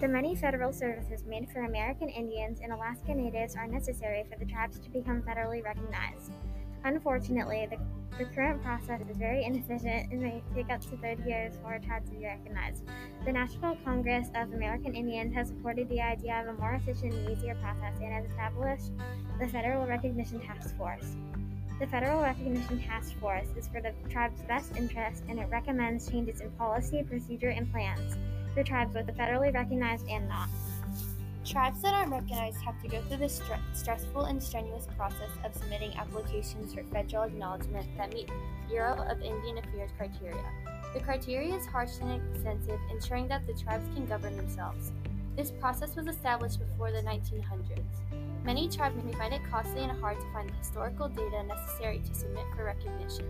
The many federal services made for American Indians and Alaska Natives are necessary for the tribes to become federally recognized. Unfortunately, the, the current process is very inefficient and may take up to 30 years for a tribe to be recognized. The National Congress of American Indians has supported the idea of a more efficient and easier process and has established the Federal Recognition Task Force. The Federal Recognition Task Force is for the tribe's best interest and it recommends changes in policy, procedure, and plans for tribes both federally recognized and not. Tribes that aren't recognized have to go through the stre- stressful and strenuous process of submitting applications for federal acknowledgement that meet Bureau of Indian Affairs criteria. The criteria is harsh and extensive, ensuring that the tribes can govern themselves. This process was established before the 1900s. Many tribes may find it costly and hard to find the historical data necessary to submit for recognition.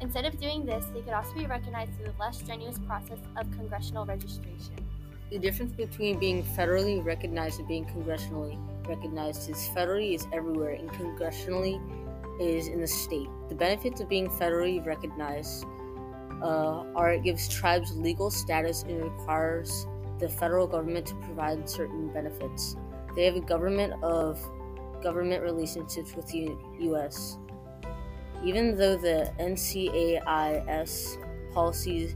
Instead of doing this, they could also be recognized through the less strenuous process of congressional registration. The difference between being federally recognized and being congressionally recognized is federally is everywhere and congressionally is in the state. The benefits of being federally recognized uh, are it gives tribes legal status and requires the federal government to provide certain benefits. They have a government of government relationships with the U.S. Even though the NCAI's policies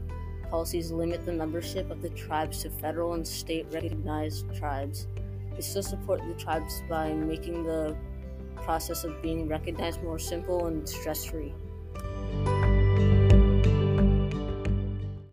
policies limit the membership of the tribes to federal and state recognized tribes, they still support the tribes by making the process of being recognized more simple and stress free.